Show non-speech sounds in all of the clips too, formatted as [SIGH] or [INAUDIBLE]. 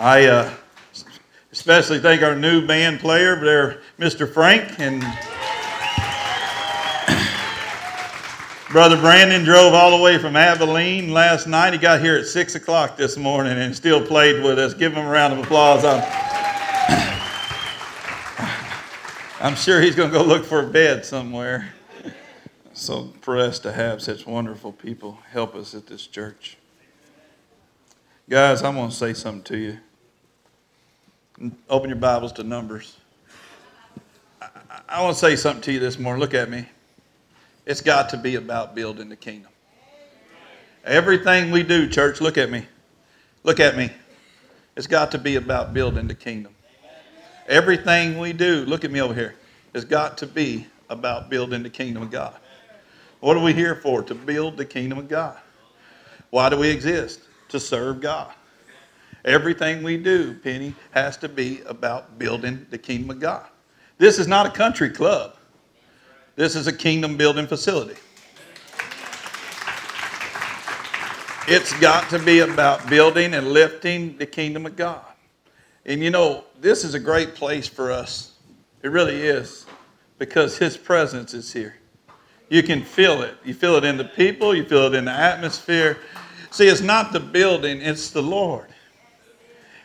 I uh, especially thank our new band player, there, Mr. Frank, and Brother Brandon drove all the way from Abilene last night. He got here at 6 o'clock this morning and still played with us. Give him a round of applause. I'm, I'm sure he's going to go look for a bed somewhere. So blessed to have such wonderful people help us at this church. Guys, I'm going to say something to you. Open your Bibles to Numbers. I, I want to say something to you this morning. Look at me. It's got to be about building the kingdom. Everything we do, church, look at me. Look at me. It's got to be about building the kingdom. Everything we do, look at me over here, It's got to be about building the kingdom of God. What are we here for? To build the kingdom of God. Why do we exist? To serve God. Everything we do, Penny, has to be about building the kingdom of God. This is not a country club. This is a kingdom building facility. It's got to be about building and lifting the kingdom of God. And you know, this is a great place for us. It really is because His presence is here. You can feel it. You feel it in the people, you feel it in the atmosphere. See, it's not the building, it's the Lord.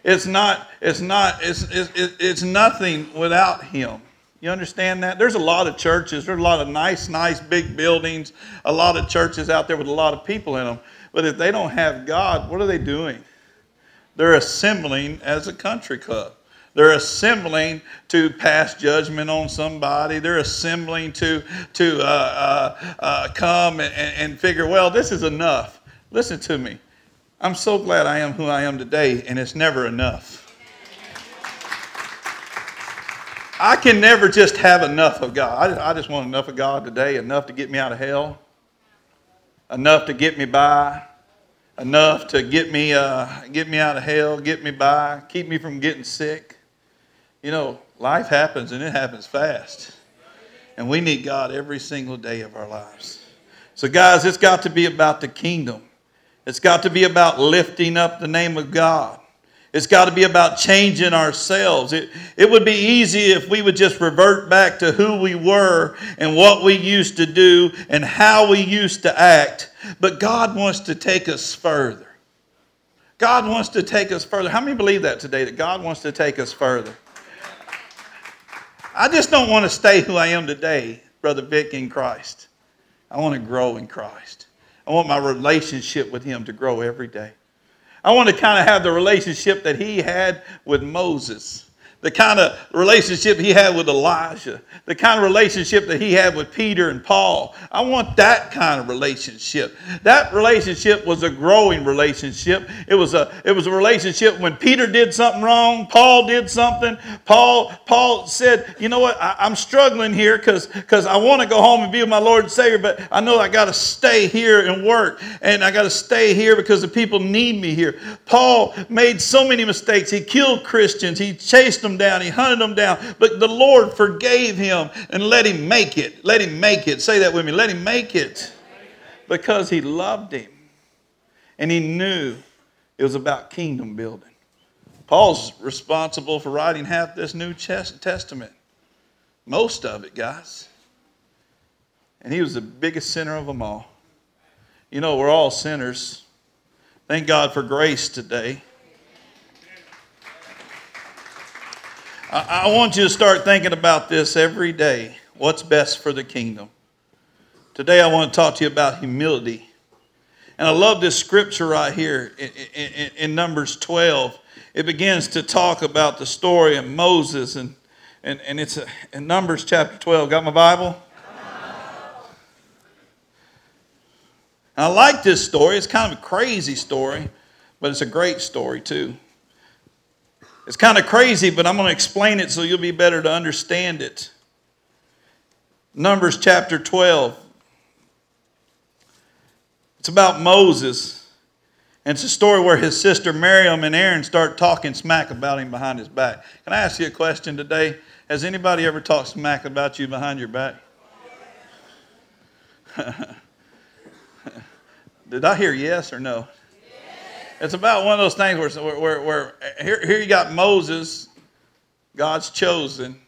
It's not, it's not, it's, it's, it's nothing without him. You understand that? There's a lot of churches, there's a lot of nice, nice big buildings, a lot of churches out there with a lot of people in them. But if they don't have God, what are they doing? They're assembling as a country club. They're assembling to pass judgment on somebody. They're assembling to, to uh, uh, uh, come and, and figure, well, this is enough. Listen to me. I'm so glad I am who I am today, and it's never enough. I can never just have enough of God. I, just want enough of God today, enough to get me out of hell, enough to get me by, enough to get me, uh, get me out of hell, get me by, keep me from getting sick. You know, life happens and it happens fast. And we need God every single day of our lives. So, guys, it's got to be about the kingdom. It's got to be about lifting up the name of God. It's got to be about changing ourselves. It, it would be easy if we would just revert back to who we were and what we used to do and how we used to act. But God wants to take us further. God wants to take us further. How many believe that today, that God wants to take us further? I just don't want to stay who I am today, Brother Vic, in Christ. I want to grow in Christ. I want my relationship with Him to grow every day. I want to kind of have the relationship that He had with Moses the kind of relationship he had with Elijah, the kind of relationship that he had with Peter and Paul. I want that kind of relationship. That relationship was a growing relationship. It was a, it was a relationship when Peter did something wrong, Paul did something. Paul, Paul said, You know what? I, am struggling here because I want to go home and be with my Lord and Savior, but I know I got to stay here and work, and I got to stay here because the people need me here. Paul made so many mistakes. He killed Christians, he chased them down, he hunted them down, but the Lord forgave him and let him make it. Let him make it. Say that with me. Let him make it because he loved him and he knew it was about kingdom building. Paul's responsible for writing half this New Testament, most of it, guys. And he was the biggest sinner of them all. You know, we're all sinners. Thank God for grace today. I want you to start thinking about this every day. What's best for the kingdom? Today, I want to talk to you about humility. And I love this scripture right here in, in, in, Numbers 12. It begins to talk about the story of Moses, and, and, and it's a, in Numbers chapter 12. Got my Bible? And I like this story. It's kind of a crazy story, but it's a great story, too. It's kind of crazy, but I'm going to explain it so you'll be better to understand it. Numbers chapter 12. It's about Moses. And it's a story where his sister Miriam and Aaron start talking smack about him behind his back. Can I ask you a question today? Has anybody ever talked smack about you behind your back? [LAUGHS] Did I hear yes or no? It's about one of those things where, where, where here, here you got Moses, God's chosen,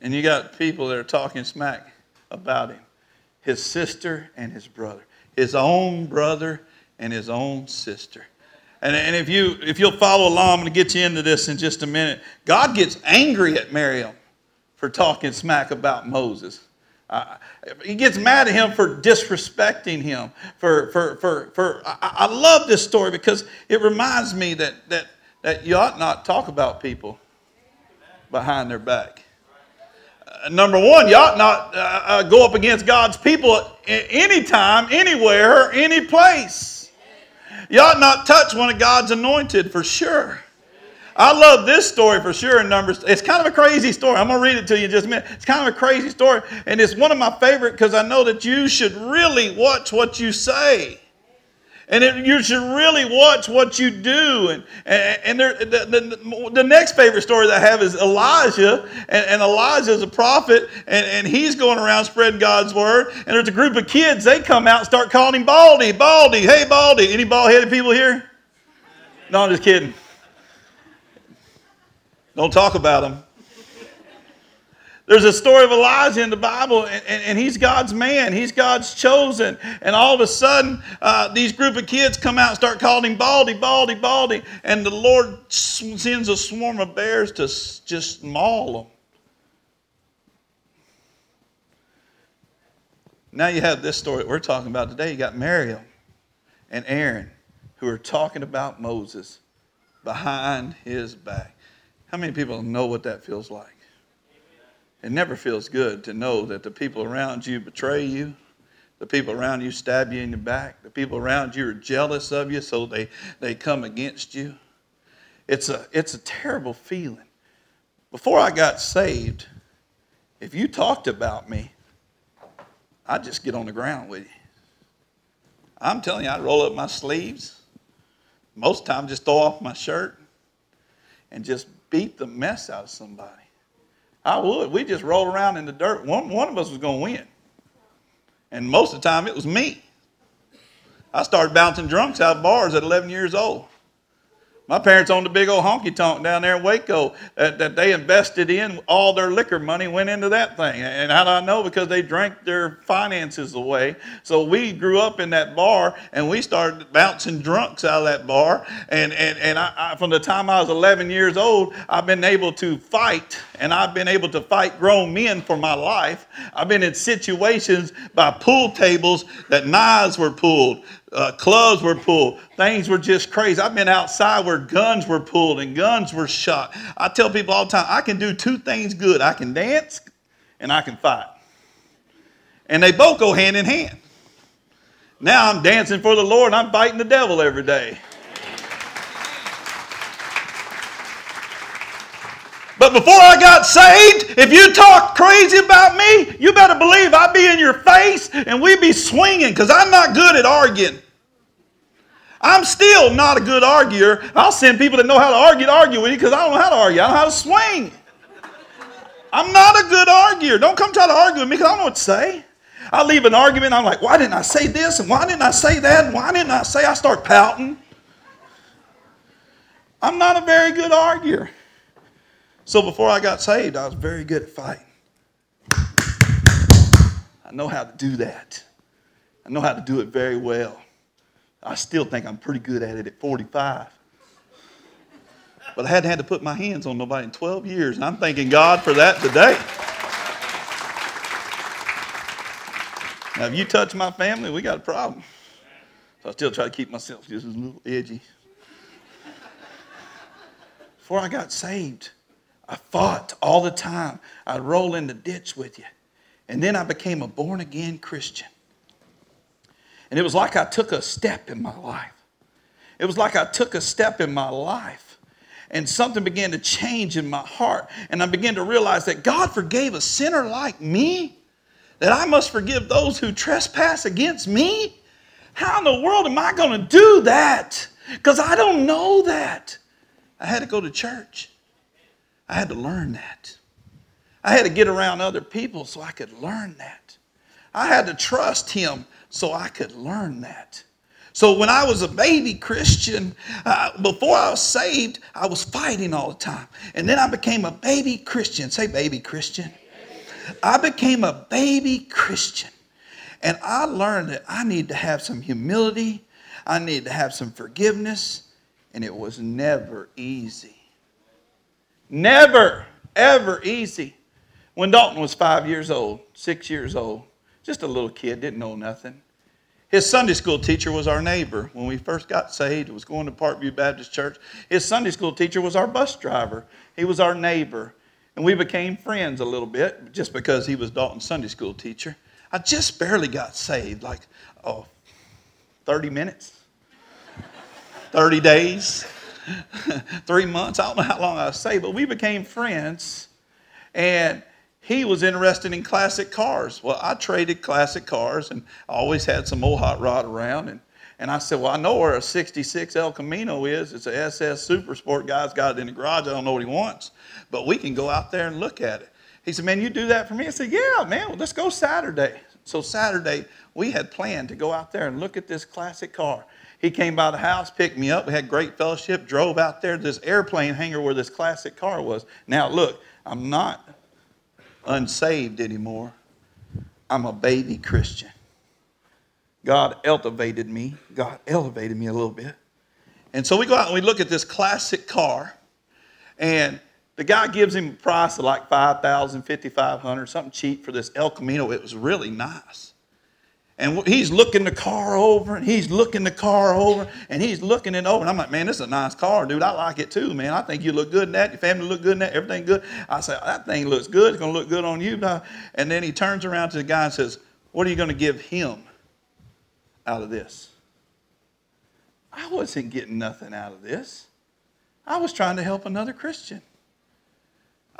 and you got people that are talking smack about him. His sister and his brother. His own brother and his own sister. And, and if, you, if you'll follow along, I'm going to get you into this in just a minute. God gets angry at Miriam for talking smack about Moses. Uh, he gets mad at him for disrespecting him. For, for, for, for I, I love this story because it reminds me that, that, that you ought not talk about people behind their back. Uh, number one, you ought not uh, uh go up against God's people anytime, anywhere, any place. You ought not touch one of God's anointed for sure. I love this story for sure in Numbers. It's kind of a crazy story. I'm going to read it to you in just a minute. It's kind of a crazy story, and it's one of my favorite because I know that you should really watch what you say. And it, you should really watch what you do. And, and, and there, the, the, the, next favorite story that I have is Elijah. And, and Elijah is a prophet, and, and he's going around spreading God's word. And there's a group of kids, they come out and start calling him Baldy, Baldy, hey, Baldy. Any bald headed people here? No, I'm just kidding. Don't talk about him. There's a story of Elijah in the Bible, and, and, and, he's God's man. He's God's chosen. And all of a sudden, uh, these group of kids come out and start calling him Baldy, Baldy, Baldy. And the Lord sends a swarm of bears to just maul them. Now you have this story that we're talking about today. You got Miriam and Aaron who are talking about Moses behind his back. How many people know what that feels like? It never feels good to know that the people around you betray you, the people around you stab you in the back, the people around you are jealous of you, so they, they come against you. It's a, it's a terrible feeling. Before I got saved, if you talked about me, I'd just get on the ground with you. I'm telling you, I'd roll up my sleeves, most times just throw off my shirt, and just beat the mess out of somebody. I would. We just roll around in the dirt. One, one of us was going to win. And most of the time, it was me. I started bouncing drunks out of bars at 11 years old. My parents owned a big old honky tonk down there in Waco that, that they invested in. All their liquor money went into that thing. And how do I know? Because they drank their finances away. So we grew up in that bar and we started bouncing drunks out of that bar. And, and, and I, I, from the time I was 11 years old, I've been able to fight and I've been able to fight grown men for my life. I've been in situations by pool tables that knives were pulled, uh, clubs were pulled. Things were just crazy. I've been outside where guns were pulled and guns were shot. I tell people all the time, I can do two things good I can dance and I can fight. And they both go hand in hand. Now I'm dancing for the Lord and I'm fighting the devil every day. But before I got saved, if you talk crazy about me, you better believe I'd be in your face and we'd be swinging because I'm not good at arguing. I'm still not a good arguer. I'll send people that know how to argue to argue with you because I don't know how to argue. I don't know how to swing. I'm not a good arguer. Don't come try to argue with me because I don't know what to say. I leave an argument, I'm like, why didn't I say this? And why didn't I say that? And why didn't I say? I start pouting. I'm not a very good arguer. So before I got saved, I was very good at fighting. I know how to do that. I know how to do it very well. I still think I'm pretty good at it at 45. But I hadn't had to put my hands on nobody in 12 years, and I'm thanking God for that today. Now, if you touch my family, we got a problem. So I still try to keep myself just a little edgy. Before I got saved, I fought all the time. I'd roll in the ditch with you. And then I became a born again Christian. And it was like I took a step in my life. It was like I took a step in my life. And something began to change in my heart. And I began to realize that God forgave a sinner like me, that I must forgive those who trespass against me. How in the world am I going to do that? Because I don't know that. I had to go to church. I had to learn that. I had to get around other people so I could learn that. I had to trust Him so I could learn that. So when I was a baby Christian, uh, before I was saved, I was fighting all the time. And then I became a baby Christian. Say, baby Christian. I became a baby Christian. And I learned that I need to have some humility, I need to have some forgiveness, and it was never easy. Never, ever easy. When Dalton was five years old, six years old, just a little kid, didn't know nothing. His Sunday school teacher was our neighbor. When we first got saved, was going to Parkview Baptist Church. His Sunday school teacher was our bus driver. He was our neighbor. And we became friends a little bit just because he was Dalton's Sunday school teacher. I just barely got saved, like, oh, 30 minutes, [LAUGHS] 30 days, [LAUGHS] three months. I don't know how long I saved, but we became friends. And he was interested in classic cars. Well, I traded classic cars and I always had some old hot rod around. And, and I said, Well, I know where a 66 El Camino is. It's a SS Super Sport. Guy's got it in the garage. I don't know what he wants, but we can go out there and look at it. He said, Man, you do that for me? I said, Yeah, man, well, let's go Saturday. So Saturday, we had planned to go out there and look at this classic car. He came by the house, picked me up. We had great fellowship, drove out there to this airplane hangar where this classic car was. Now, look, I'm not unsaved anymore. I'm a baby Christian. God elevated me. God elevated me a little bit. And so we go out and we look at this classic car, and the guy gives him a price of like 5000 5500 something cheap for this El Camino. It was really nice. And he's looking the car over, and he's looking the car over, and he's looking it over. And I'm like, man, this is a nice car, dude. I like it too, man. I think you look good in that. Your family look good in that. Everything good. I say, that thing looks good. It's going to look good on you. And then he turns around to the guy and says, what are you going to give him out of this? I wasn't getting nothing out of this. I was trying to help another Christian.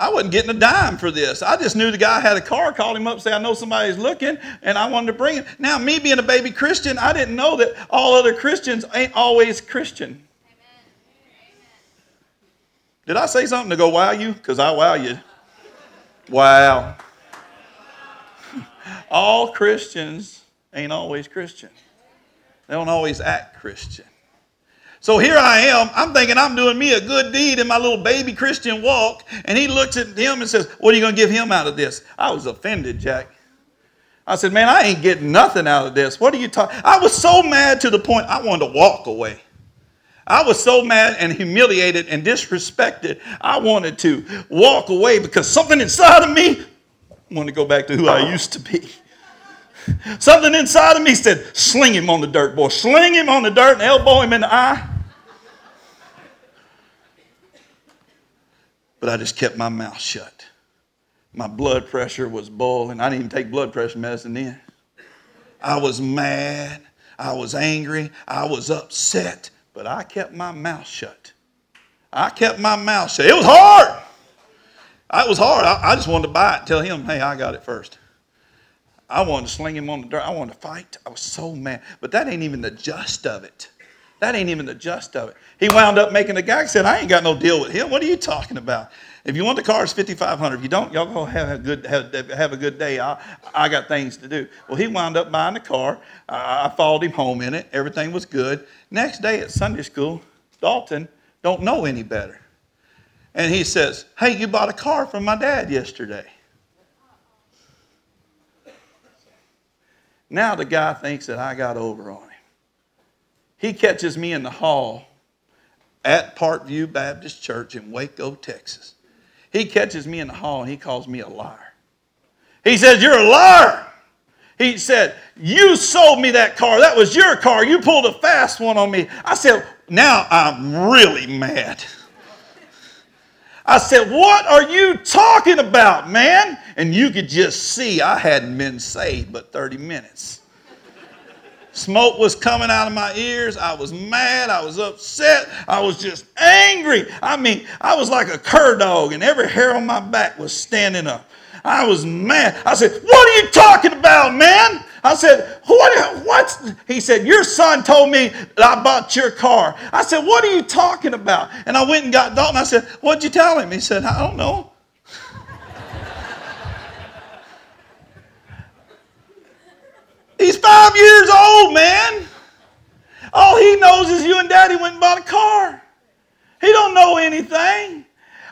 I wasn't getting a dime for this. I just knew the guy had a car, called him up, say, I know somebody's looking, and I wanted to bring it. Now, me being a baby Christian, I didn't know that all other Christians ain't always Christian. Did I say something to go wow you? Because I wow you. Wow. [LAUGHS] all Christians ain't always Christian. They don't always act Christian. So here I am. I'm thinking I'm doing me a good deed in my little baby Christian walk. And he looks at him and says, What are you going to give him out of this? I was offended, Jack. I said, Man, I ain't getting nothing out of this. What are you talking? I was so mad to the point I wanted to walk away. I was so mad and humiliated and disrespected. I wanted to walk away because something inside of me wanted to go back to who I used to be. [LAUGHS] Something inside of me said, Sling him on the dirt, boy. Sling him on the dirt and elbow him in the eye. But I just kept my mouth shut. My blood pressure was boiling. I didn't even take blood pressure medicine then. I was mad. I was angry. I was upset. But I kept my mouth shut. I kept my mouth shut. It was hard. It was hard. I, I just wanted to buy it tell him, hey, I got it first. I wanted to sling him on the dirt. I wanted to fight. I was so mad. But that ain't even the just of it. That ain't even the just of it. He wound up making the guy said, I ain't got no deal with him. What are you talking about? If you want the car, it's 5500 If you don't, y'all go have a good, have, have a good day. I, I got things to do. Well, he wound up buying the car. I, I followed him home in it. Everything was good. Next day at Sunday school, Dalton don't know any better. And he says, Hey, you bought a car from my dad yesterday. Now the guy thinks that I got over on him. He catches me in the hall at Parkview Baptist Church in Waco, Texas. He catches me in the hall and he calls me a liar. He says, You're a liar. He said, You sold me that car. That was your car. You pulled a fast one on me. I said, Now I'm really mad. I said, What are you talking about, man? And you could just see I hadn't been saved but 30 minutes. Smoke was coming out of my ears. I was mad. I was upset. I was just angry. I mean, I was like a cur dog, and every hair on my back was standing up. I was mad. I said, What are you talking about, man? I said, what, what? He said, Your son told me I bought your car. I said, What are you talking about? And I went and got Dalton. I said, What'd you tell him? He said, I don't know. He's five years old, man. All he knows is you and daddy went and bought a car. He don't know anything.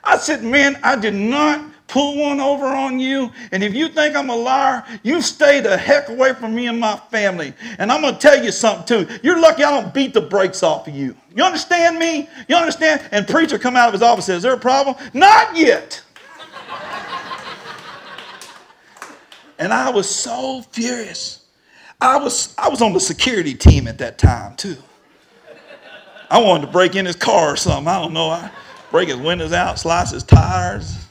I said, man, I did not pull one over on you. And if you think I'm a liar, you stay the heck away from me and my family. And I'm going to tell you something too. You're lucky I don't beat the brakes off of you. You understand me? You understand? And preacher come out of his office says, is there a problem? Not yet. and I was so furious. I was, I was on the security team at that time too. I wanted to break in his car or something. I don't know. I break his windows out, slice his tires.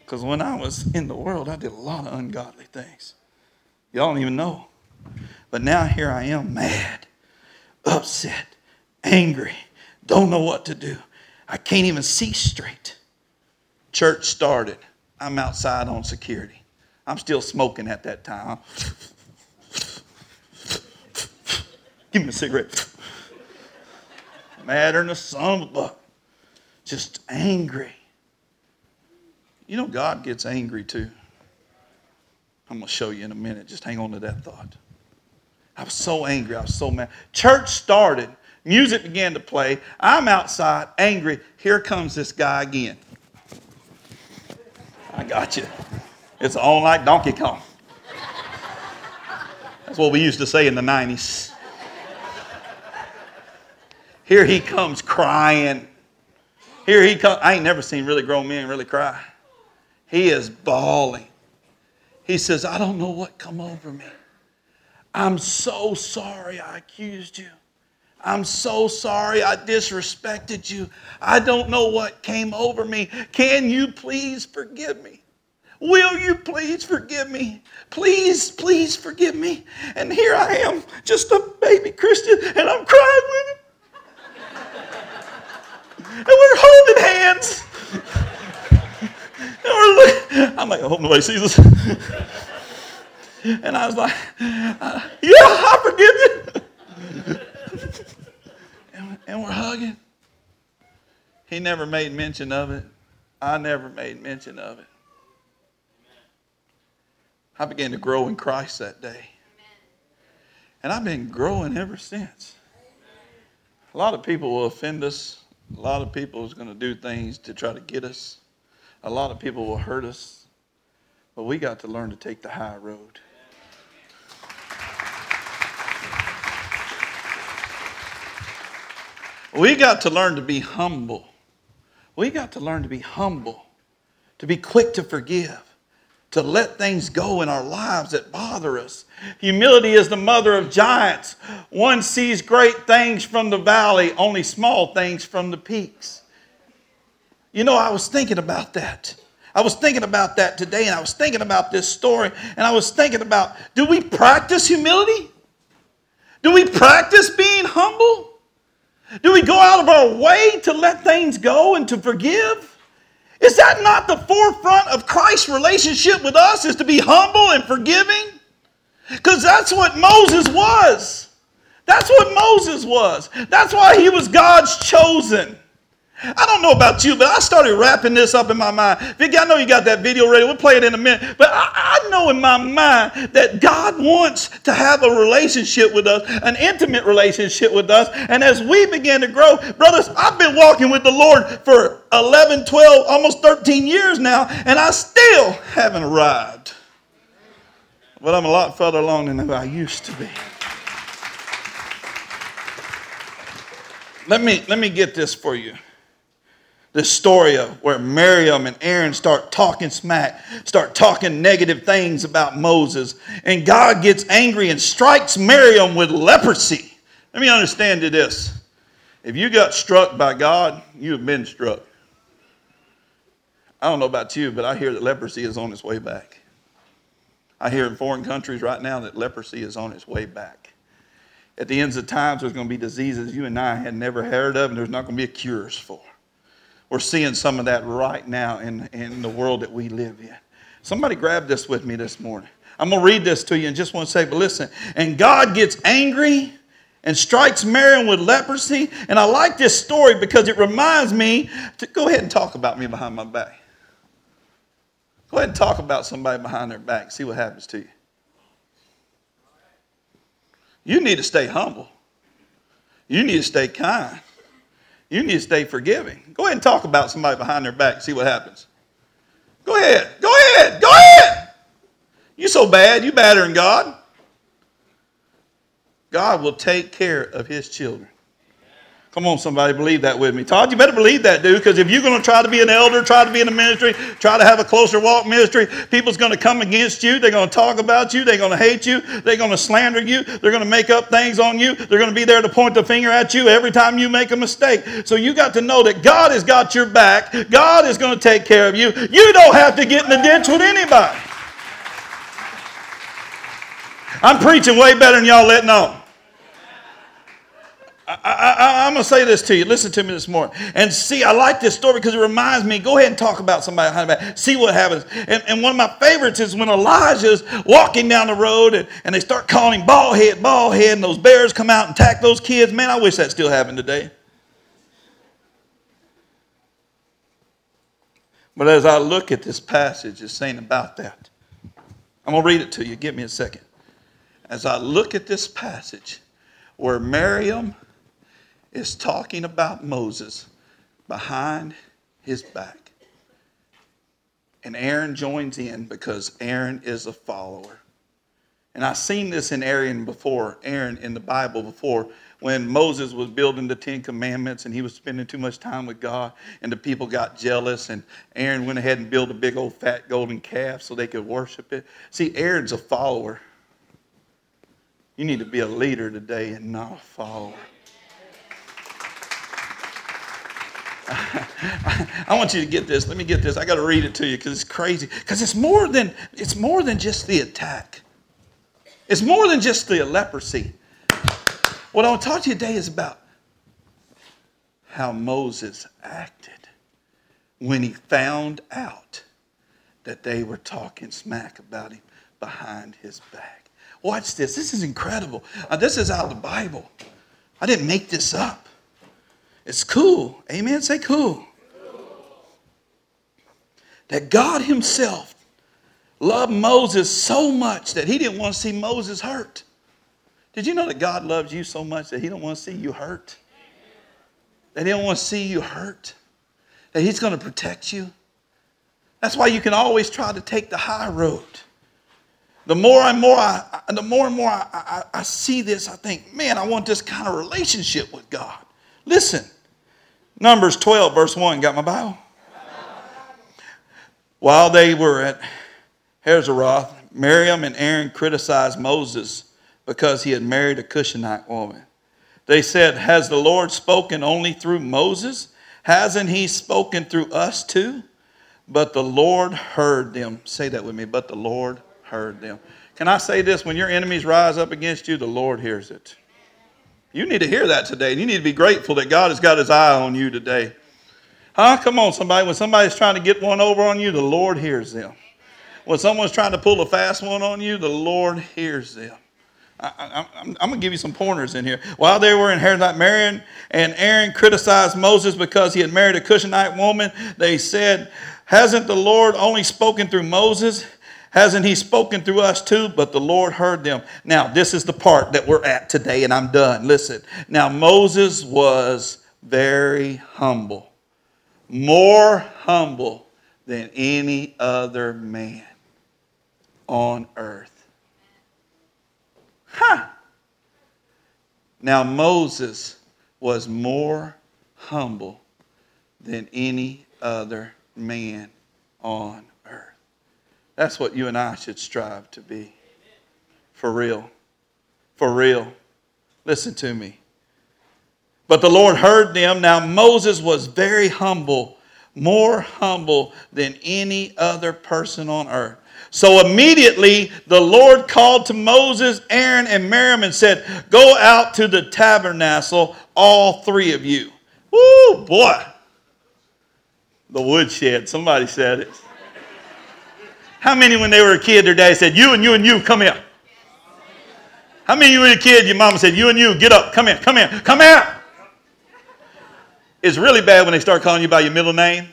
Because when I was in the world, I did a lot of ungodly things. Y'all don't even know. But now here I am, mad, upset, angry, don't know what to do. I can't even see straight. Church started. I'm outside on security. I'm still smoking at that time. Give me a cigarette. Madder than a son of a buck. Just angry. You know, God gets angry too. I'm going to show you in a minute. Just hang on to that thought. I was so angry. I was so mad. Church started. Music began to play. I'm outside, angry. Here comes this guy again. I got you. It's on like Donkey Kong. That's what we used to say in the 90s. Here he comes crying. Here he comes. I ain't never seen really grown men really cry. He is bawling. He says, I don't know what come over me. I'm so sorry I accused you. I'm so sorry I disrespected you. I don't know what came over me. Can you please forgive me? Will you please forgive me? Please, please forgive me. And here I am, just a baby Christian, and I'm crying with him. And we're holding hands. and we're looking. I'm like, I hope nobody sees us. and I was like, uh, yeah, I forgive you and, and we're hugging. He never made mention of it. I never made mention of it. I began to grow in Christ that day. And I've been growing ever since. A lot of people will offend us. A lot of people is going to do things to try to get us. A lot of people will hurt us. But we got to learn to take the high road. We got to learn to be humble. We got to learn to be humble, to be quick to forgive, to let things go in our lives that bother us. Humility is the mother of giants. One sees great things from the valley, only small things from the peaks. You know, I was thinking about that. I was thinking about that today, and I was thinking about this story, and I was thinking about do we practice humility? Do we practice being humble? Do we go out of our way to let things go and to forgive? Is that not the forefront of Christ's relationship with us, is to be humble and forgiving? Because that's what Moses was. That's what Moses was. That's why he was God's chosen. I don't know about you, but I started wrapping this up in my mind. Vicky, I know you got that video ready. We'll play it in a minute. But I, I, know in my mind that God wants to have a relationship with us, an intimate relationship with us. And as we begin to grow, brothers, I've been walking with the Lord for 11, 12, almost 13 years now, and I still haven't arrived. But I'm a lot further along than I used to be. Let me, let me get this for you the story of where Miriam and Aaron start talking smack, start talking negative things about Moses. And God gets angry and strikes Miriam with leprosy. Let me understand you this. If you got struck by God, you have been struck. I don't know about you, but I hear that leprosy is on its way back. I hear in foreign countries right now that leprosy is on its way back. At the ends of times, there's going to be diseases you and I had never heard of, and there's not going to be a cures for. We're seeing some of that right now in, in the world that we live in. Somebody grab this with me this morning. I'm going to read this to you and just want to say, but listen. And God gets angry and strikes Marion with leprosy. And I like this story because it reminds me to go ahead and talk about me behind my back. Go ahead and talk about somebody behind their back. See what happens to you. You need to stay humble. You need to stay kind. You need to stay forgiving. Go ahead and talk about somebody behind their back, see what happens. Go ahead. Go ahead. Go ahead. You so bad, you badder than God. God will take care of his children. Come on, somebody, believe that with me. Todd, you better believe that, dude, because if you're going to try to be an elder, try to be in the ministry, try to have a closer walk ministry, people's going to come against you. They're going to talk about you. They're going to hate you. They're going to slander you. They're going to make up things on you. They're going to be there to point the finger at you every time you make a mistake. So you got to know that God has got your back. God is going to take care of you. You don't have to get in the ditch with anybody. I'm preaching way better than y'all letting on. I, am going to say this to you. Listen to me this morning. And see, I like this story because it reminds me go ahead and talk about somebody back. See what happens. And, and, one of my favorites is when Elijah's walking down the road and, and they start calling him ball head, ball head, and those bears come out and attack those kids. Man, I wish that still happened today. But as I look at this passage, it's saying about that. I'm going to read it to you. Give me a second. As I look at this passage where Miriam is talking about Moses behind his back. And Aaron joins in because Aaron is a follower. And I've seen this in Aaron before, Aaron in the Bible before, when Moses was building the Ten Commandments and he was spending too much time with God, and the people got jealous, and Aaron went ahead and built a big old fat golden calf so they could worship it. See, Aaron's a follower. You need to be a leader today and not a follower. [LAUGHS] I want you to get this. Let me get this. I got to read it to you because it's crazy. Because it's more than it's more than just the attack. It's more than just the leprosy. What I want to talk to you today is about how Moses acted when he found out that they were talking smack about him behind his back. Watch this. This is incredible. Uh, this is out of the Bible. I didn't make this up. It's cool. Amen. Say cool. That God Himself loved Moses so much that He didn't want to see Moses hurt. Did you know that God loves you so much that He don't want to see you hurt? That He don't want to see you hurt? That He's going to protect you? That's why you can always try to take the high road. The more and more I, the more and more I, I, I see this, I think, man, I want this kind of relationship with God. Listen, Numbers 12, verse 1. Got my Bible? While they were at Hazeroth, Miriam and Aaron criticized Moses because he had married a Cushite woman. They said, Has the Lord spoken only through Moses? Hasn't he spoken through us too? But the Lord heard them. Say that with me. But the Lord heard them. Can I say this? When your enemies rise up against you, the Lord hears it. You need to hear that today. And you need to be grateful that God has got his eye on you today. Huh? Come on, somebody. When somebody's trying to get one over on you, the Lord hears them. When someone's trying to pull a fast one on you, the Lord hears them. I, am going to give you some pointers in here. While they were in Hazeroth, Marion and Aaron criticized Moses because he had married a Cushite woman. They said, Hasn't the Lord only spoken through Moses? Hasn't he spoken through us too? But the Lord heard them. Now, this is the part that we're at today, and I'm done. Listen. Now, Moses was very humble, more humble than any other man on earth. Huh. Now, Moses was more humble than any other man on that's what you and I should strive to be. For real. For real. Listen to me. But the Lord heard them. Now Moses was very humble, more humble than any other person on earth. So immediately the Lord called to Moses, Aaron, and Miriam and said, Go out to the tabernacle, all three of you. Woo, boy. The woodshed. Somebody said it. How many, when they were a kid, their dad said, You and you and you, come here? How many of you were a kid, your mama said, You and you, get up, come here, come here, come here? It's really bad when they start calling you by your middle name.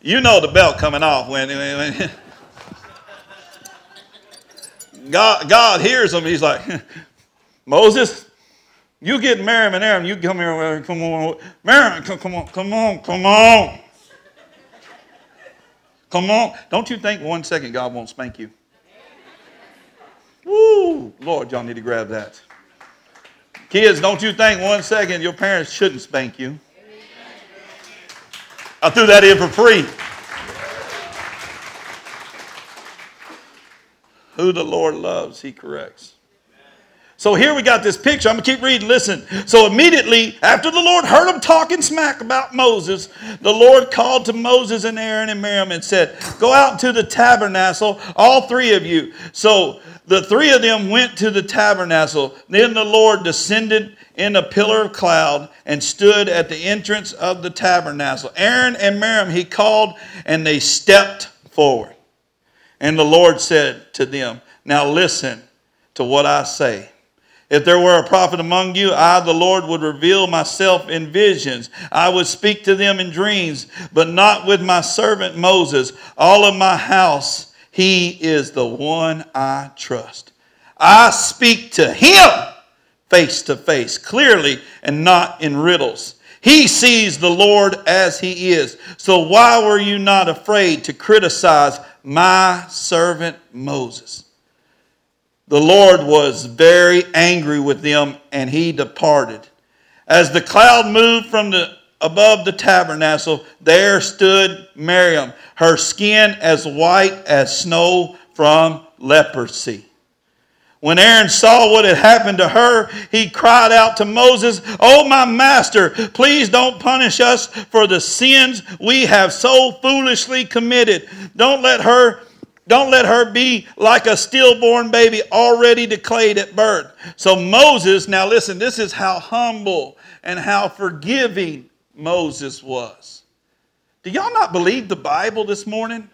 You know the belt coming off when, when [LAUGHS] God, God hears them. He's like, [LAUGHS] Moses, You get Miriam and Aaron, you come here, come on. Miriam, come on, come on, come on. Come on. Don't you think one second God won't spank you? Woo! Lord, y'all need to grab that. Kids, don't you think one second your parents shouldn't spank you? I threw that in for free. Who the Lord loves, he corrects. So here we got this picture. I'm going to keep reading. Listen. So immediately after the Lord heard them talking smack about Moses, the Lord called to Moses and Aaron and Miriam and said, Go out to the tabernacle, all three of you. So the three of them went to the tabernacle. Then the Lord descended in a pillar of cloud and stood at the entrance of the tabernacle. Aaron and Miriam he called, and they stepped forward. And the Lord said to them, Now listen to what I say. If there were a prophet among you, I, the Lord, would reveal myself in visions. I would speak to them in dreams, but not with my servant Moses. All of my house, he is the one I trust. I speak to him face to face, clearly, and not in riddles. He sees the Lord as he is. So why were you not afraid to criticize my servant Moses? The Lord was very angry with them and he departed. As the cloud moved from the above the tabernacle, there stood Miriam, her skin as white as snow from leprosy. When Aaron saw what had happened to her, he cried out to Moses, Oh, my master, please don't punish us for the sins we have so foolishly committed. Don't let her don't let her be like a stillborn baby already decayed at birth. So Moses, now listen, this is how humble and how forgiving Moses was. Do y'all not believe the Bible this morning?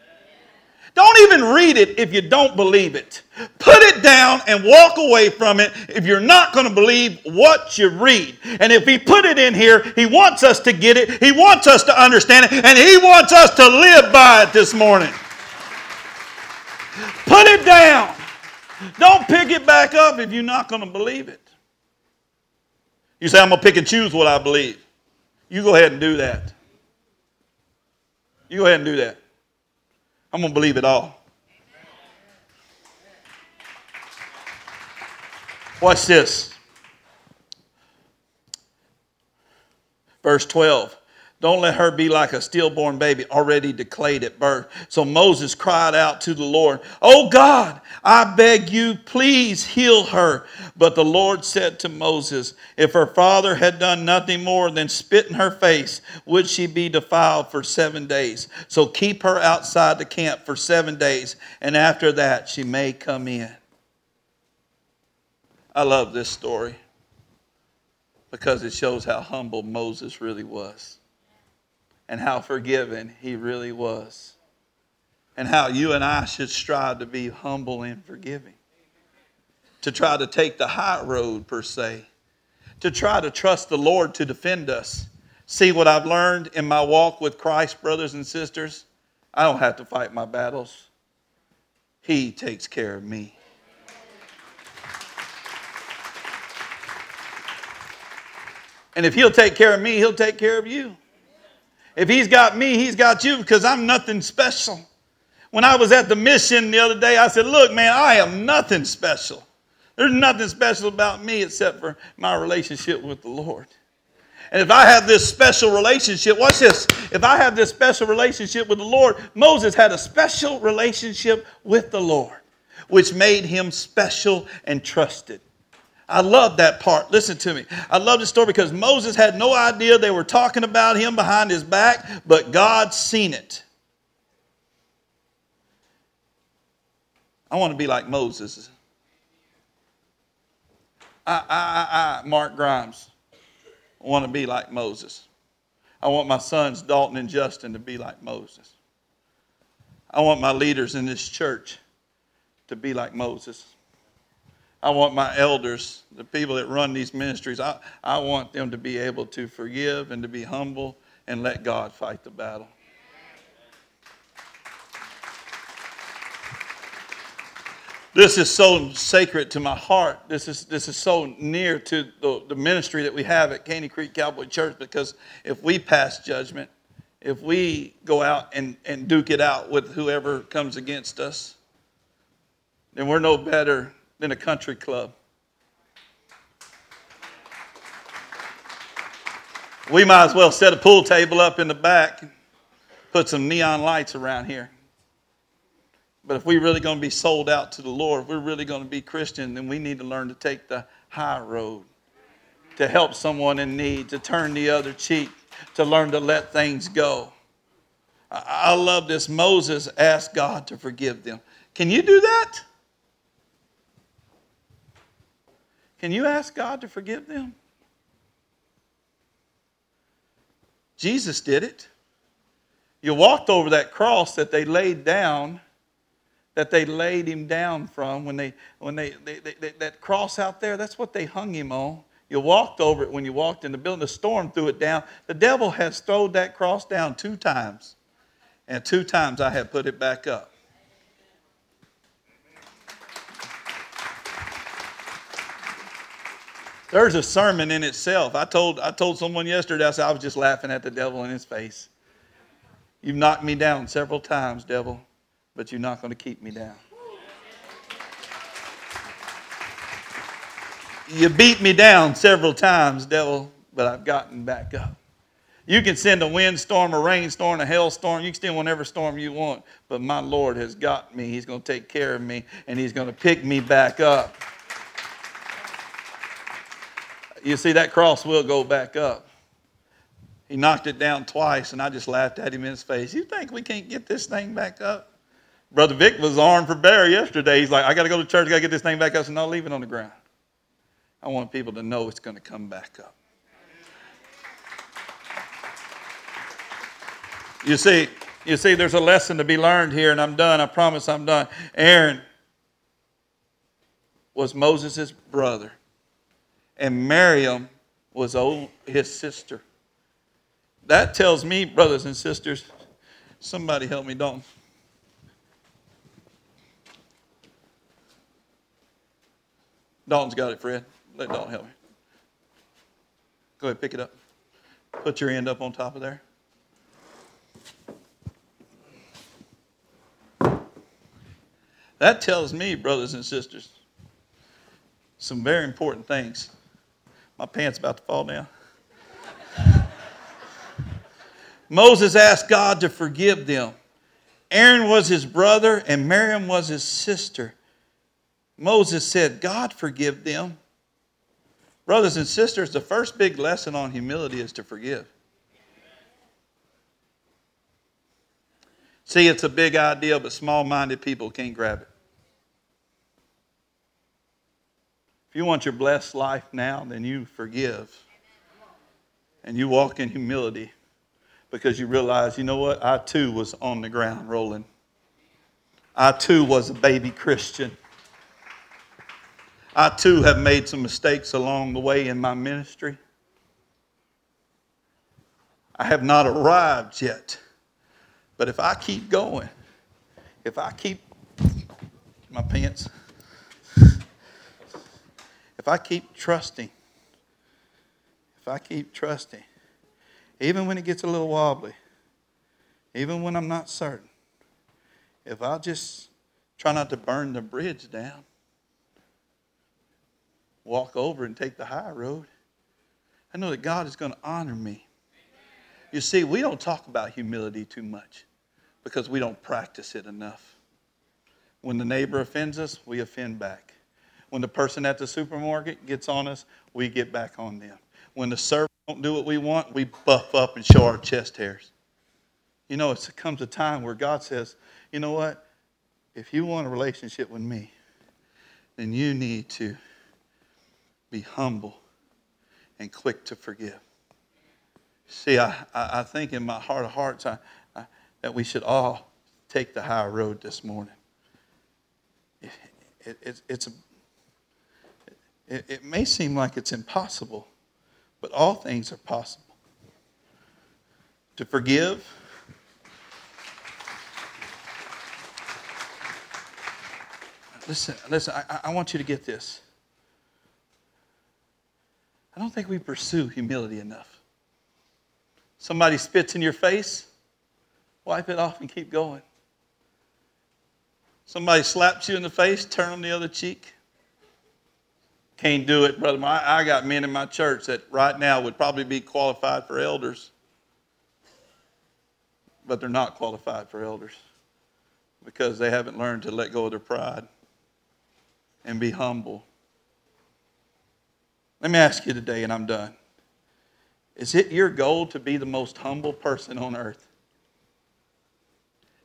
Don't even read it if you don't believe it. Put it down and walk away from it if you're not going to believe what you read. And if he put it in here, he wants us to get it, he wants us to understand it, and he wants us to live by it this morning. Put it down. Don't pick it back up if you're not going to believe it. You say, I'm going to pick and choose what I believe. You go ahead and do that. You go ahead and do that. I'm going to believe it all. Watch this. Verse 12. Don't let her be like a stillborn baby already decayed at birth. So Moses cried out to the Lord, Oh God, I beg you, please heal her. But the Lord said to Moses, If her father had done nothing more than spit in her face, would she be defiled for seven days? So keep her outside the camp for seven days, and after that she may come in. I love this story because it shows how humble Moses really was and how forgiven he really was. And how you and I should strive to be humble and forgiving. To try to take the high road, per se. To try to trust the Lord to defend us. See what I've learned in my walk with Christ, brothers and sisters? I don't have to fight my battles, He takes care of me. And if He'll take care of me, He'll take care of you. If he's got me, he's got you because I'm nothing special. When I was at the mission the other day, I said, Look, man, I am nothing special. There's nothing special about me except for my relationship with the Lord. And if I have this special relationship, watch this. If I have this special relationship with the Lord, Moses had a special relationship with the Lord, which made him special and trusted. I love that part. Listen to me. I love this story because Moses had no idea they were talking about him behind his back, but God seen it. I want to be like Moses. I, I, I, Mark Grimes, I want to be like Moses. I want my sons, Dalton and Justin, to be like Moses. I want my leaders in this church to be like Moses. I want my elders, the people that run these ministries, I, I want them to be able to forgive and to be humble and let God fight the battle. This is so sacred to my heart. This is, this is so near to the, the ministry that we have at Caney Creek Cowboy Church because if we pass judgment, if we go out and, and duke it out with whoever comes against us, then we're no better than a country club. We might as well set a pool table up in the back, put some neon lights around here. But if we're really going to be sold out to the Lord, if we're really going to be Christian, then we need to learn to take the high road, to help someone in need, to turn the other cheek, to learn to let things go. I love this. Moses asked God to forgive them. Can you do that? Can you ask God to forgive them? Jesus did it. You walked over that cross that they laid down that they laid him down from when they when they, they, they, they, that cross out there that's what they hung him on. You walked over it when you walked in the building. The storm threw it down. The devil has thrown that cross down two times. And two times i have put it back up there's a sermon in itself i told i told someone yesterday i said i was just laughing at the devil in his face you've knocked me down several times devil but you're not going to keep me down. You beat me down several times, devil, but I've gotten back up. You can send a windstorm, a rainstorm, a hailstorm. You can send whatever storm you want, but my Lord has got me. He's going to take care of me, and He's going to pick me back up. You see, that cross will go back up. He knocked it down twice, and I just laughed at him in his face. You think we can't get this thing back up? Brother Vic was armed for bear yesterday. He's like, I got to go to church. I got to get this thing back up. So not leave it on the ground. I want people to know it's going to come back up. You see, you see, there's a lesson to be learned here, and I'm done. I promise I'm done. Aaron was Moses' brother, and Miriam was old, his sister. That tells me, brothers and sisters, somebody help me, don't. Dalton's got it, Fred. Let Dalton help me. Go ahead, pick it up. Put your end up on top of there. That tells me, brothers and sisters, some very important things. My pants about to fall down. [LAUGHS] Moses asked God to forgive them. Aaron was his brother, and Miriam was his sister. Moses said, God forgive them. Brothers and sisters, the first big lesson on humility is to forgive. See, it's a big idea, but small minded people can't grab it. If you want your blessed life now, then you forgive. And you walk in humility because you realize, you know what? I too was on the ground rolling. I too was a baby Christian. I too have made some mistakes along the way in my ministry. I have not arrived yet. But if I keep going, if I keep my pants, if I keep trusting, if I keep trusting, even when it gets a little wobbly, even when I'm not certain, if I just try not to burn the bridge down, walk over and take the high road. I know that God is going to honor me. You see, we don't talk about humility too much because we don't practice it enough. When the neighbor offends us, we offend back. When the person at the supermarket gets on us, we get back on them. When the servant don't do what we want, we buff up and show our chest hairs. You know, it comes a time where God says, you know what? If you want a relationship with me, then you need to be humble and quick to forgive. See, I, I think in my heart of hearts I, I, that we should all take the high road this morning. It, it, it, it's a, it, it may seem like it's impossible, but all things are possible. To forgive, listen, listen, I, I want you to get this. I don't think we pursue humility enough. Somebody spits in your face, wipe it off and keep going. Somebody slaps you in the face, turn them the other cheek. Can't do it, brother. I, I got men in my church that right now would probably be qualified for elders, but they're not qualified for elders because they haven't learned to let go of their pride and be humble. Let me ask you today, and I'm done. Is it your goal to be the most humble person on earth?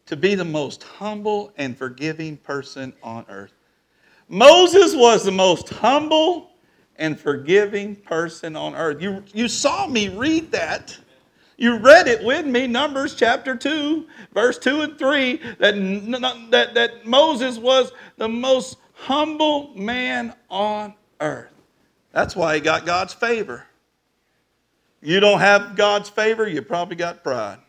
To be the most humble and forgiving person on earth. Moses was the most humble and forgiving person on earth. You, you saw me read that. You read it with me, Numbers chapter 2, verse 2 and 3, that, that, that Moses was the most humble man on earth. That's why he got God's favor. You don't have God's favor, you probably got pride.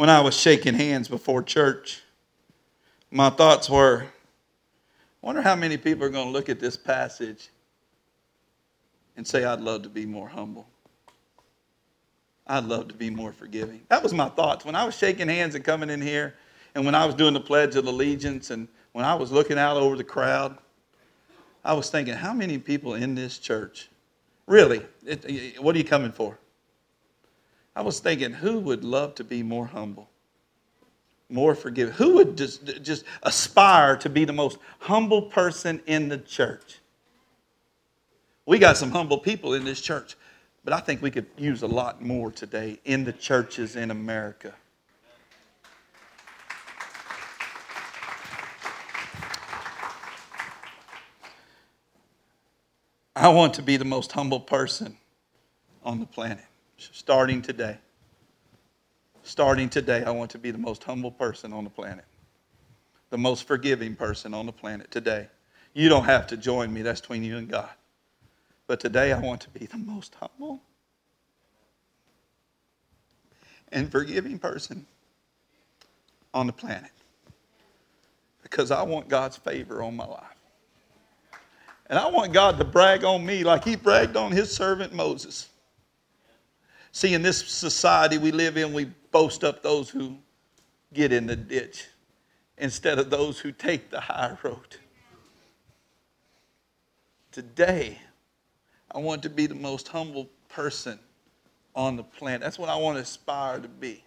When I was shaking hands before church, my thoughts were I wonder how many people are going to look at this passage and say, I'd love to be more humble. I'd love to be more forgiving. That was my thoughts when I was shaking hands and coming in here, and when I was doing the Pledge of Allegiance, and when I was looking out over the crowd. I was thinking, how many people in this church, really, it, what are you coming for? I was thinking, who would love to be more humble, more forgiving? Who would just, just aspire to be the most humble person in the church? We got some humble people in this church. But I think we could use a lot more today in the churches in America. I want to be the most humble person on the planet, starting today. Starting today, I want to be the most humble person on the planet, the most forgiving person on the planet today. You don't have to join me, that's between you and God. But today I want to be the most humble and forgiving person on the planet because I want God's favor on my life. And I want God to brag on me like he bragged on his servant Moses. See, in this society we live in, we boast up those who get in the ditch instead of those who take the high road. Today, I want to be the most humble person on the planet. That's what I want to aspire to be.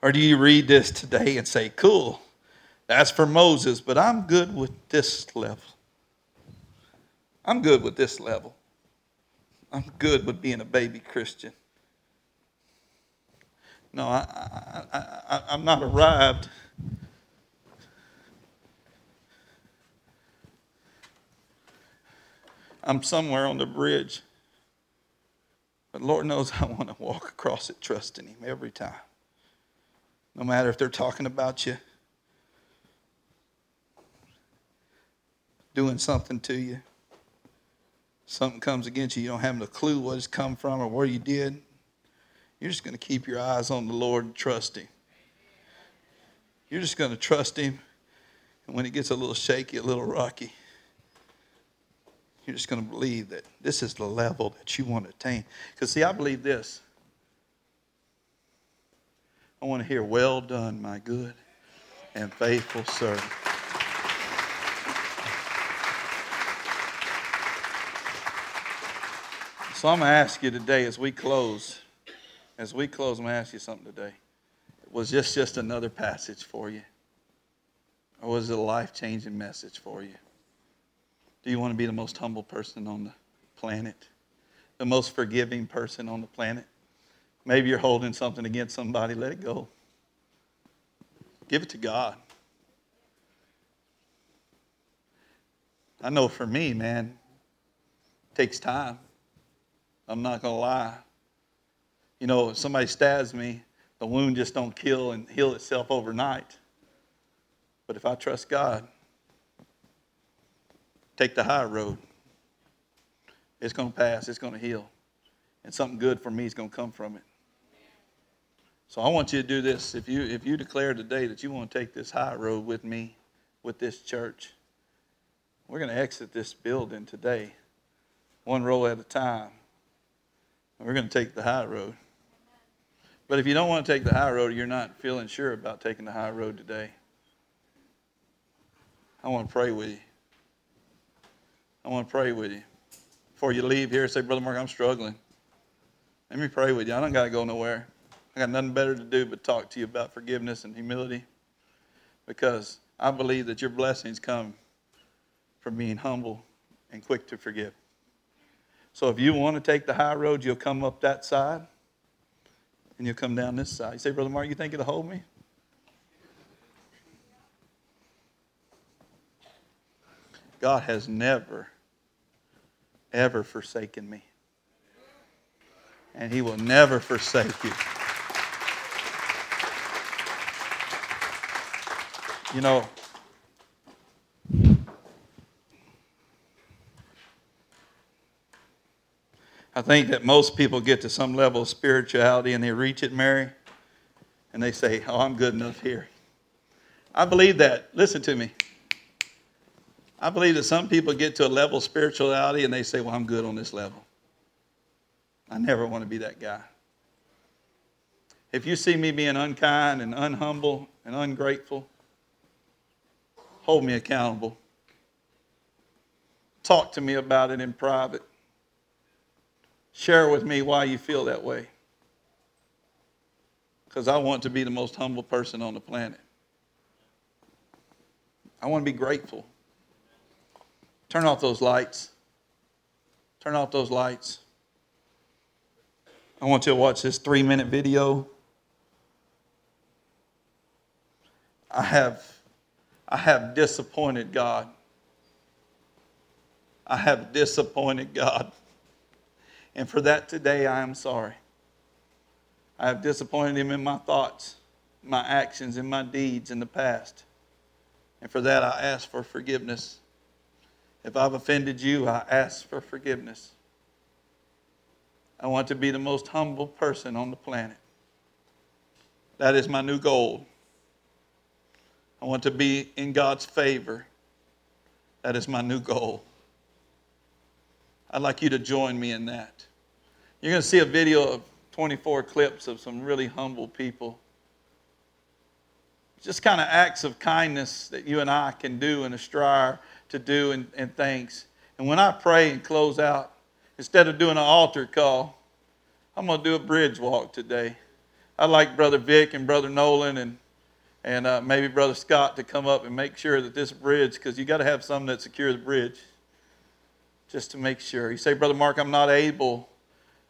Or do you read this today and say, cool, that's for Moses, but I'm good with this level? I'm good with this level. I'm good with being a baby Christian. No, I, I, I, I'm not arrived I'm somewhere on the bridge. But Lord knows I want to walk across it trusting Him every time. No matter if they're talking about you, doing something to you, something comes against you, you don't have a clue what it's come from or where you did. You're just going to keep your eyes on the Lord and trust Him. You're just going to trust Him. And when it gets a little shaky, a little rocky, you're just going to believe that this is the level that you want to attain. Because, see, I believe this. I want to hear, Well done, my good and faithful servant. So I'm going to ask you today as we close, as we close, I'm going to ask you something today. Was this just another passage for you? Or was it a life changing message for you? Do you want to be the most humble person on the planet? The most forgiving person on the planet? Maybe you're holding something against somebody, let it go. Give it to God. I know for me, man, it takes time. I'm not going to lie. You know, if somebody stabs me, the wound just don't kill and heal itself overnight. But if I trust God, take the high road. It's going to pass, it's going to heal. And something good for me is going to come from it. So I want you to do this. If you if you declare today that you want to take this high road with me, with this church, we're going to exit this building today, one row at a time. We're going to take the high road. But if you don't want to take the high road, you're not feeling sure about taking the high road today. I want to pray with you. I want to pray with you. Before you leave here, say, Brother Mark, I'm struggling. Let me pray with you. I don't got to go nowhere. I got nothing better to do but talk to you about forgiveness and humility because I believe that your blessings come from being humble and quick to forgive. So if you want to take the high road, you'll come up that side and you'll come down this side. You say, Brother Mark, you think it'll hold me? God has never, ever forsaken me. And He will never forsake you. You know, I think that most people get to some level of spirituality and they reach it, Mary, and they say, Oh, I'm good enough here. I believe that. Listen to me. I believe that some people get to a level of spirituality and they say, Well, I'm good on this level. I never want to be that guy. If you see me being unkind and unhumble and ungrateful, hold me accountable. Talk to me about it in private. Share with me why you feel that way. Because I want to be the most humble person on the planet. I want to be grateful. Turn off those lights. Turn off those lights. I want you to watch this three minute video. I have I have disappointed God. I have disappointed God. And for that today, I am sorry. I have disappointed Him in my thoughts, my actions, and my deeds in the past. And for that, I ask for forgiveness. If I've offended you, I ask for forgiveness. I want to be the most humble person on the planet. That is my new goal. I want to be in God's favor. That is my new goal. I'd like you to join me in that. You're going to see a video of 24 clips of some really humble people. Just kind of acts of kindness that you and I can do and aspire to do and, and things. And when I pray and close out, instead of doing an altar call, I'm going to do a bridge walk today. I'd like Brother Vic and Brother Nolan and and uh, maybe Brother Scott to come up and make sure that this bridge, because you got to have something that secures the bridge, just to make sure. You say, Brother Mark, I'm not able,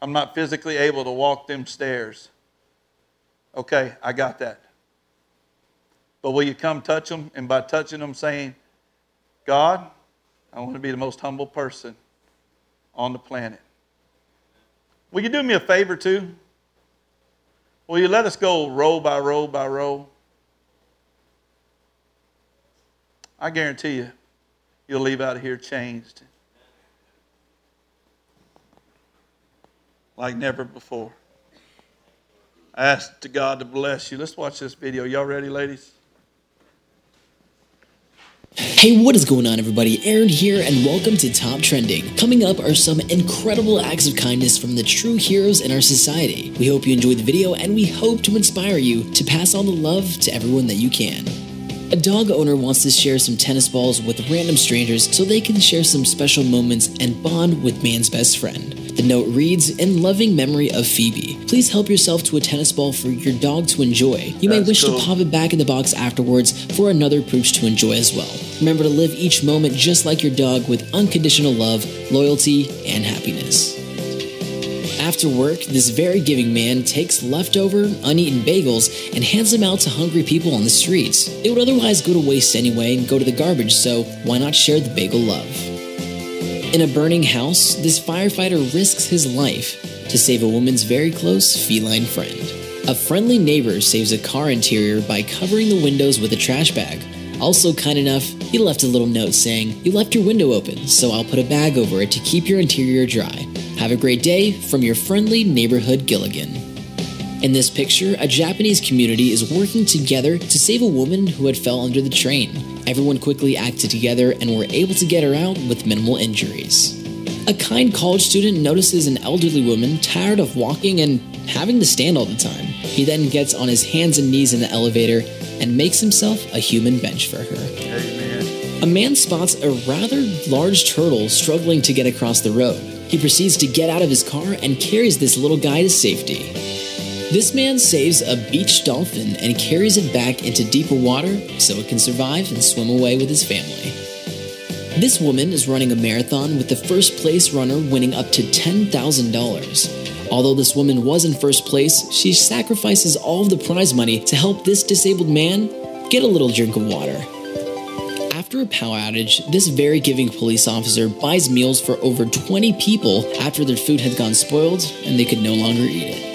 I'm not physically able to walk them stairs. Okay, I got that. But will you come touch them? And by touching them, saying, God, I want to be the most humble person on the planet. Will you do me a favor too? Will you let us go row by row by row? I guarantee you, you'll leave out of here changed like never before. I ask to God to bless you. Let's watch this video. Y'all ready, ladies? Hey, what is going on, everybody? Aaron here, and welcome to Top Trending. Coming up are some incredible acts of kindness from the true heroes in our society. We hope you enjoyed the video, and we hope to inspire you to pass on the love to everyone that you can. A dog owner wants to share some tennis balls with random strangers so they can share some special moments and bond with man's best friend. The note reads, In loving memory of Phoebe, please help yourself to a tennis ball for your dog to enjoy. You may That's wish cool. to pop it back in the box afterwards for another pooch to enjoy as well. Remember to live each moment just like your dog with unconditional love, loyalty, and happiness. After work, this very giving man takes leftover, uneaten bagels and hands them out to hungry people on the streets. It would otherwise go to waste anyway and go to the garbage, so why not share the bagel love? In a burning house, this firefighter risks his life to save a woman's very close feline friend. A friendly neighbor saves a car interior by covering the windows with a trash bag. Also kind enough he left a little note saying, You left your window open, so I'll put a bag over it to keep your interior dry. Have a great day from your friendly neighborhood Gilligan. In this picture, a Japanese community is working together to save a woman who had fell under the train. Everyone quickly acted together and were able to get her out with minimal injuries. A kind college student notices an elderly woman tired of walking and having to stand all the time. He then gets on his hands and knees in the elevator and makes himself a human bench for her. A man spots a rather large turtle struggling to get across the road. He proceeds to get out of his car and carries this little guy to safety. This man saves a beach dolphin and carries it back into deeper water so it can survive and swim away with his family. This woman is running a marathon with the first place runner winning up to $10,000. Although this woman was in first place, she sacrifices all of the prize money to help this disabled man get a little drink of water. After a power outage, this very giving police officer buys meals for over 20 people after their food had gone spoiled and they could no longer eat it.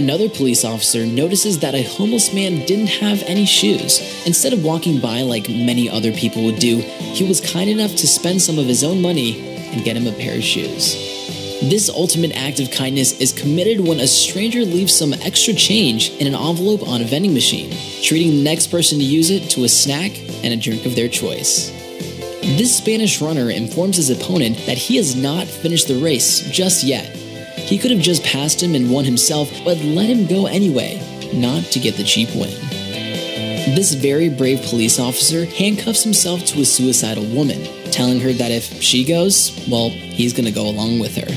Another police officer notices that a homeless man didn't have any shoes. Instead of walking by like many other people would do, he was kind enough to spend some of his own money and get him a pair of shoes. This ultimate act of kindness is committed when a stranger leaves some extra change in an envelope on a vending machine, treating the next person to use it to a snack and a drink of their choice. This Spanish runner informs his opponent that he has not finished the race just yet he could have just passed him and won himself, but let him go anyway, not to get the cheap win. This very brave police officer handcuffs himself to a suicidal woman, telling her that if she goes, well, he's gonna go along with her.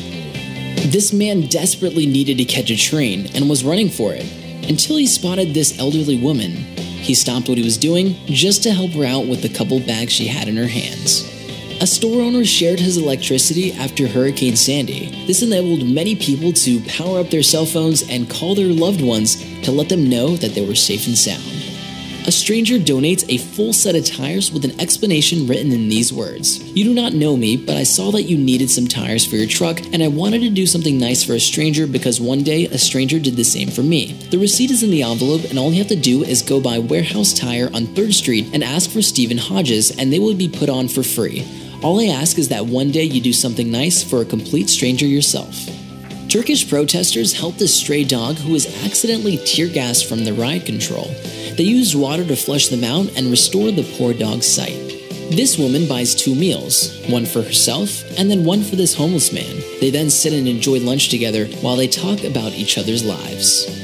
This man desperately needed to catch a train and was running for it until he spotted this elderly woman. He stopped what he was doing just to help her out with the couple bags she had in her hands. A store owner shared his electricity after Hurricane Sandy. This enabled many people to power up their cell phones and call their loved ones to let them know that they were safe and sound. A stranger donates a full set of tires with an explanation written in these words You do not know me, but I saw that you needed some tires for your truck, and I wanted to do something nice for a stranger because one day a stranger did the same for me. The receipt is in the envelope, and all you have to do is go by Warehouse Tire on 3rd Street and ask for Stephen Hodges, and they will be put on for free. All I ask is that one day you do something nice for a complete stranger yourself. Turkish protesters helped a stray dog who was accidentally tear gassed from the riot control. They used water to flush them out and restore the poor dog's sight. This woman buys two meals, one for herself and then one for this homeless man. They then sit and enjoy lunch together while they talk about each other's lives.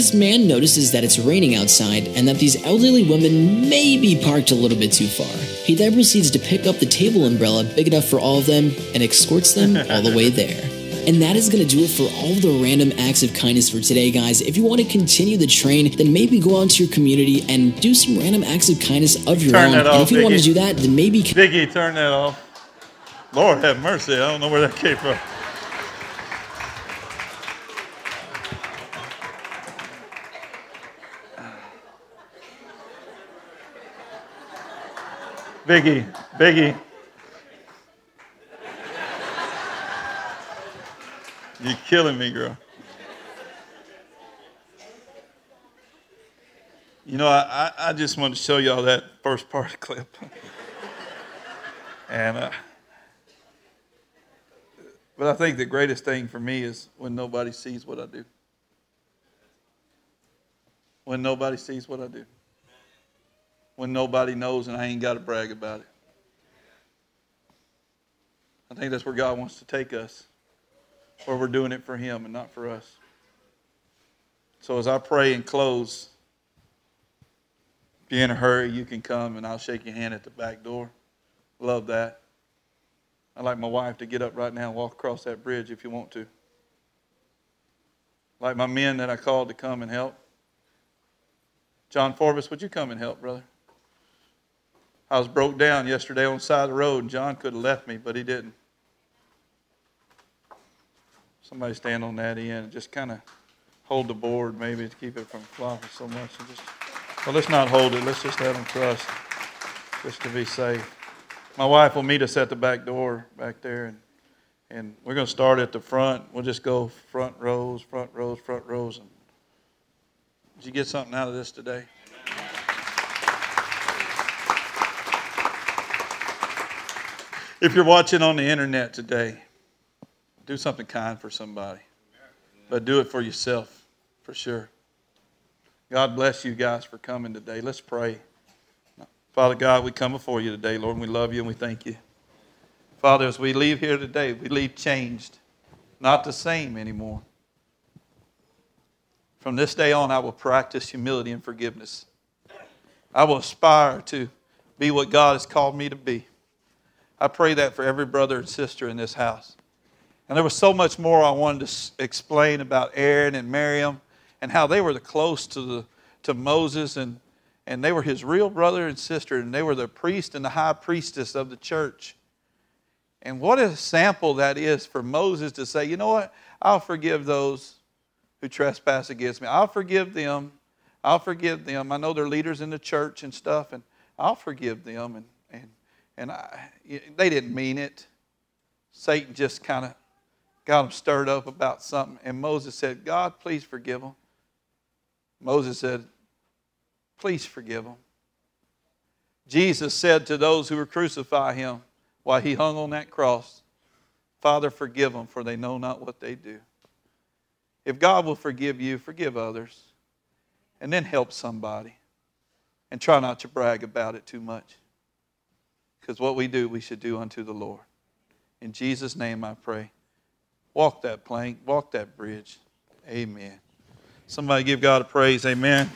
This man notices that it's raining outside and that these elderly women may be parked a little bit too far. He then proceeds to pick up the table umbrella big enough for all of them and escorts them [LAUGHS] all the way there. And that is going to do it for all the random acts of kindness for today, guys. If you want to continue the train, then maybe go out to your community and do some random acts of kindness of your Turn own. and off, if you want to do that, then maybe Vicky, turn that off. Lord have mercy. I don't know where that came from. Vicky, Vicky. You're killing me, girl. You know, I, I, just want to show y'all that first part clip. and, uh, but I think the greatest thing for me is when nobody sees what I do. When nobody sees what I do. When nobody knows and I ain't got to brag about it. I think that's where God wants to take us, where we're doing it for Him and not for us. So as I pray and close, you're in a hurry, you can come and I'll shake your hand at the back door. Love that. I'd like my wife to get up right now and walk across that bridge if you want to. Like my men that I called to come and help. John Forbes, would you come and help, brother? I was broke down yesterday on the side of the road, and John could have left me, but he didn't. Somebody stand on that end and just kind of hold the board maybe to keep it from flopping so much. And just, well, let's not hold it. Let's just have them trust, just to be safe. My wife will meet us at the back door back there, and and we're going to start at the front. We'll just go front rows, front rows, front rows. And did you get something out of this today? If you're watching on the internet today, do something kind for somebody, but do it for yourself for sure. God bless you guys for coming today. Let's pray. Father God, we come before you today, Lord, and we love you and we thank you. Father, as we leave here today, we leave changed, not the same anymore. From this day on, I will practice humility and forgiveness. I will aspire to be what God has called me to be. I pray that for every brother and sister in this house. And there was so much more I wanted to explain about Aaron and Miriam and how they were the close to, the, to Moses and, and they were his real brother and sister and they were the priest and the high priestess of the church. And what a sample that is for Moses to say, you know what? I'll forgive those who trespass against me. I'll forgive them. I'll forgive them. I know they're leaders in the church and stuff, and I'll forgive them. And, and and I, they didn't mean it. Satan just kind of got them stirred up about something. And Moses said, God, please forgive them. Moses said, Please forgive them. Jesus said to those who were crucify him while he hung on that cross, Father, forgive them, for they know not what they do. If God will forgive you, forgive others. And then help somebody. And try not to brag about it too much. Because what we do, we should do unto the Lord. In Jesus' name I pray. Walk that plank, walk that bridge. Amen. Somebody give God a praise. Amen.